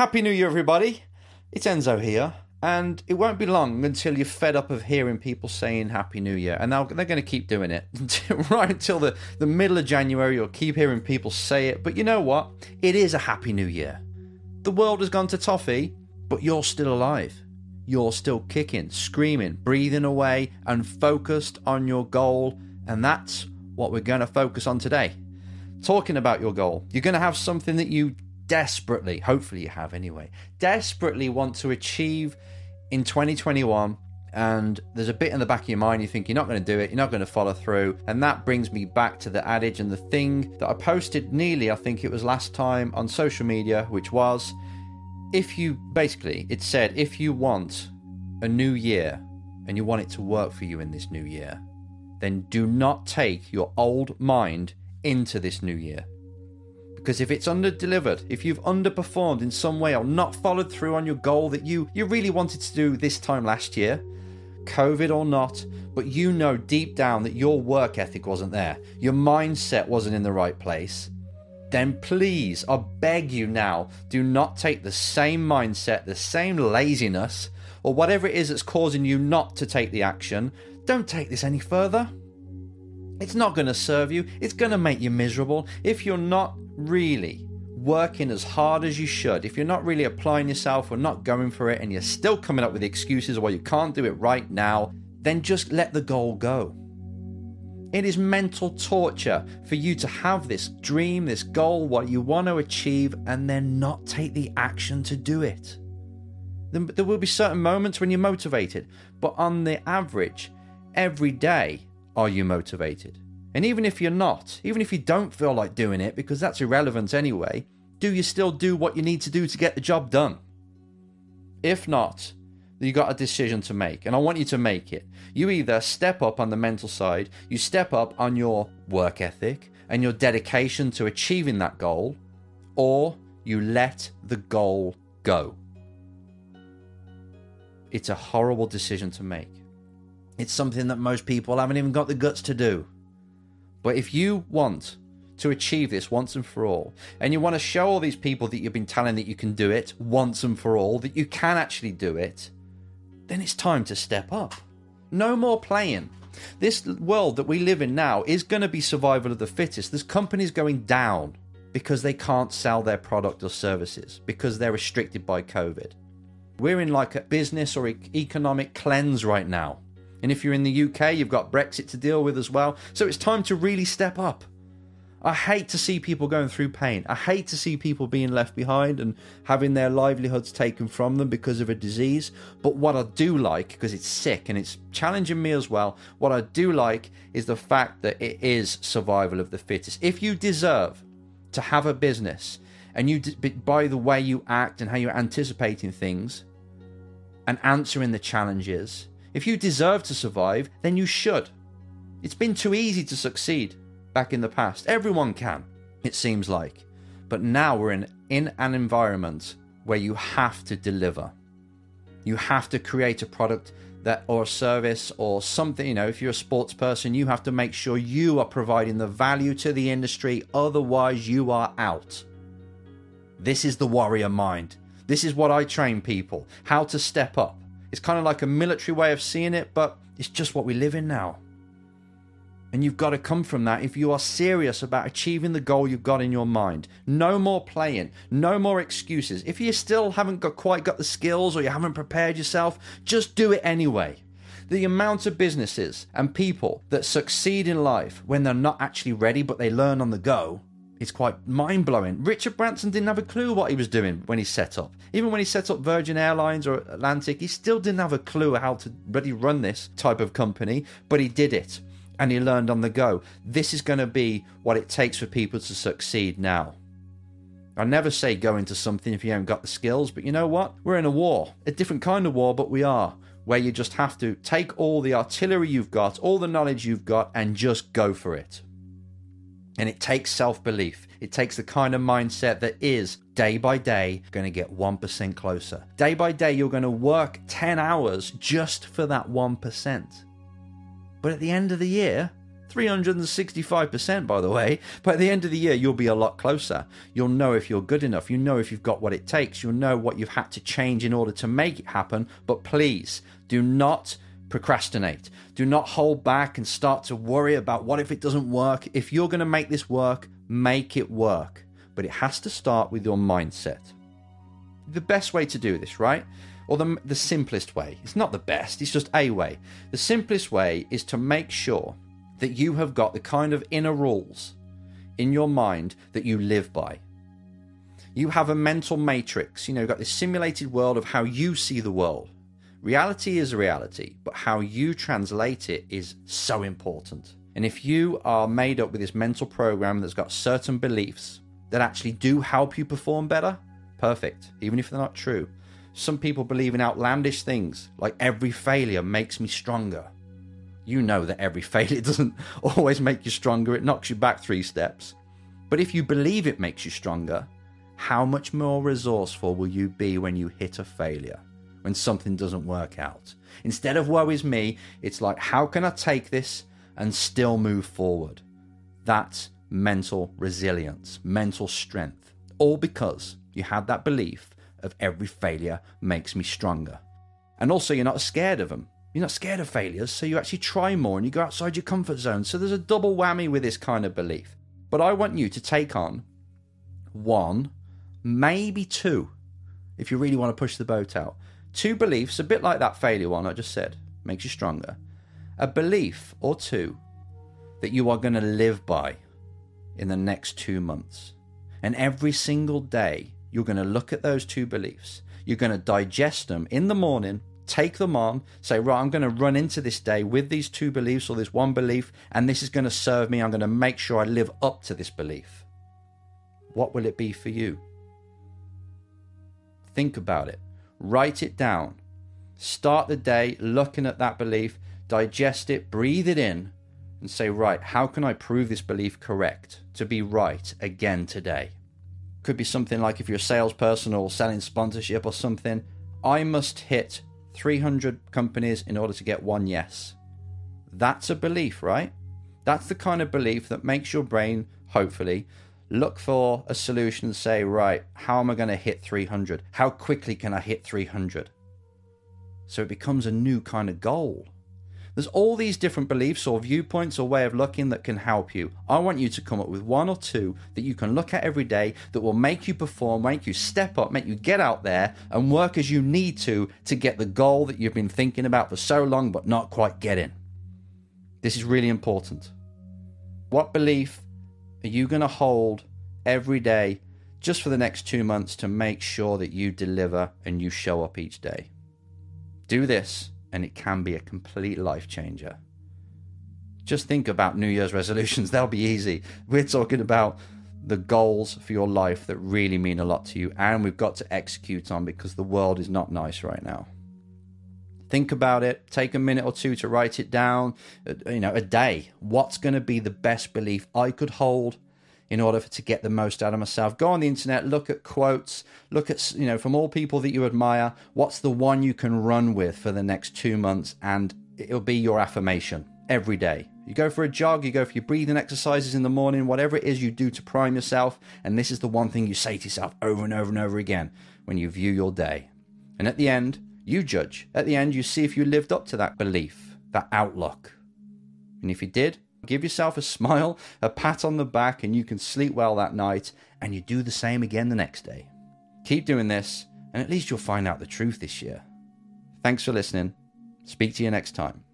Happy New Year, everybody. It's Enzo here, and it won't be long until you're fed up of hearing people saying Happy New Year, and they're going to keep doing it right until the, the middle of January. You'll keep hearing people say it, but you know what? It is a Happy New Year. The world has gone to toffee, but you're still alive. You're still kicking, screaming, breathing away, and focused on your goal, and that's what we're going to focus on today. Talking about your goal, you're going to have something that you desperately, hopefully you have anyway, desperately want to achieve in 2021 and there's a bit in the back of your mind you think you're not going to do it, you're not going to follow through. And that brings me back to the adage and the thing that I posted nearly, I think it was last time on social media, which was if you basically, it said, if you want a new year and you want it to work for you in this new year, then do not take your old mind into this new year. Because if it's under delivered, if you've underperformed in some way or not followed through on your goal that you, you really wanted to do this time last year, COVID or not, but you know deep down that your work ethic wasn't there, your mindset wasn't in the right place, then please, I beg you now, do not take the same mindset, the same laziness, or whatever it is that's causing you not to take the action. Don't take this any further. It's not going to serve you. It's going to make you miserable. If you're not really working as hard as you should, if you're not really applying yourself or not going for it and you're still coming up with excuses why you can't do it right now, then just let the goal go. It is mental torture for you to have this dream, this goal, what you want to achieve, and then not take the action to do it. There will be certain moments when you're motivated, but on the average, every day, are you motivated? And even if you're not, even if you don't feel like doing it, because that's irrelevant anyway, do you still do what you need to do to get the job done? If not, you got a decision to make, and I want you to make it. You either step up on the mental side, you step up on your work ethic and your dedication to achieving that goal, or you let the goal go. It's a horrible decision to make. It's something that most people haven't even got the guts to do. But if you want to achieve this once and for all, and you want to show all these people that you've been telling that you can do it once and for all, that you can actually do it, then it's time to step up. No more playing. This world that we live in now is going to be survival of the fittest. There's companies going down because they can't sell their product or services because they're restricted by COVID. We're in like a business or economic cleanse right now. And if you're in the UK, you've got Brexit to deal with as well. So it's time to really step up. I hate to see people going through pain. I hate to see people being left behind and having their livelihoods taken from them because of a disease. But what I do like, because it's sick and it's challenging me as well, what I do like is the fact that it is survival of the fittest. If you deserve to have a business and you, by the way you act and how you're anticipating things and answering the challenges, if you deserve to survive, then you should. It's been too easy to succeed back in the past. Everyone can, it seems like. But now we're in, in an environment where you have to deliver. You have to create a product that or a service or something, you know, if you're a sports person, you have to make sure you are providing the value to the industry, otherwise you are out. This is the warrior mind. This is what I train people how to step up. It's kind of like a military way of seeing it, but it's just what we live in now. And you've got to come from that if you are serious about achieving the goal you've got in your mind. No more playing, no more excuses. If you still haven't got quite got the skills or you haven't prepared yourself, just do it anyway. The amount of businesses and people that succeed in life when they're not actually ready but they learn on the go is quite mind blowing. Richard Branson didn't have a clue what he was doing when he set up. Even when he set up Virgin Airlines or Atlantic, he still didn't have a clue how to really run this type of company, but he did it and he learned on the go. This is going to be what it takes for people to succeed now. I never say go into something if you haven't got the skills, but you know what? We're in a war, a different kind of war, but we are, where you just have to take all the artillery you've got, all the knowledge you've got, and just go for it. And it takes self belief. It takes the kind of mindset that is day by day going to get 1% closer. Day by day, you're going to work 10 hours just for that 1%. But at the end of the year, 365%, by the way. By the end of the year, you'll be a lot closer. You'll know if you're good enough. You know if you've got what it takes. You'll know what you've had to change in order to make it happen. But please do not procrastinate. Do not hold back and start to worry about what if it doesn't work. If you're going to make this work, make it work. But it has to start with your mindset. The best way to do this, right? or the, the simplest way. It's not the best, it's just a way. The simplest way is to make sure that you have got the kind of inner rules in your mind that you live by. You have a mental matrix, you know, you've got this simulated world of how you see the world. Reality is reality, but how you translate it is so important. And if you are made up with this mental program that's got certain beliefs that actually do help you perform better, perfect, even if they're not true. Some people believe in outlandish things, like every failure makes me stronger. You know that every failure doesn't always make you stronger, it knocks you back three steps. But if you believe it makes you stronger, how much more resourceful will you be when you hit a failure, when something doesn't work out? Instead of woe is me, it's like, how can I take this and still move forward? That's mental resilience, mental strength, all because you had that belief of every failure makes me stronger. And also, you're not scared of them. You're not scared of failures, so you actually try more and you go outside your comfort zone. So there's a double whammy with this kind of belief. But I want you to take on one, maybe two, if you really want to push the boat out. Two beliefs, a bit like that failure one I just said, makes you stronger. A belief or two that you are going to live by in the next two months. And every single day, you're going to look at those two beliefs. You're going to digest them in the morning, take them on, say, right, I'm going to run into this day with these two beliefs or this one belief, and this is going to serve me. I'm going to make sure I live up to this belief. What will it be for you? Think about it, write it down. Start the day looking at that belief, digest it, breathe it in, and say, right, how can I prove this belief correct to be right again today? Could be something like if you're a salesperson or selling sponsorship or something. I must hit 300 companies in order to get one yes. That's a belief, right? That's the kind of belief that makes your brain, hopefully, look for a solution and say, right, how am I going to hit 300? How quickly can I hit 300? So it becomes a new kind of goal. There's all these different beliefs or viewpoints or way of looking that can help you. I want you to come up with one or two that you can look at every day that will make you perform, make you step up, make you get out there and work as you need to to get the goal that you've been thinking about for so long but not quite getting. This is really important. What belief are you going to hold every day just for the next two months to make sure that you deliver and you show up each day? Do this and it can be a complete life changer. Just think about New Year's resolutions, they'll be easy. We're talking about the goals for your life that really mean a lot to you and we've got to execute on because the world is not nice right now. Think about it, take a minute or two to write it down, uh, you know, a day. What's going to be the best belief I could hold in order to get the most out of myself. Go on the internet, look at quotes, look at, you know, from all people that you admire, what's the one you can run with for the next two months, and it'll be your affirmation every day. You go for a jog, you go for your breathing exercises in the morning, whatever it is you do to prime yourself, and this is the one thing you say to yourself over and over and over again when you view your day. And at the end, you judge. At the end, you see if you lived up to that belief, that outlook. And if you did, Give yourself a smile, a pat on the back, and you can sleep well that night, and you do the same again the next day. Keep doing this, and at least you'll find out the truth this year. Thanks for listening. Speak to you next time.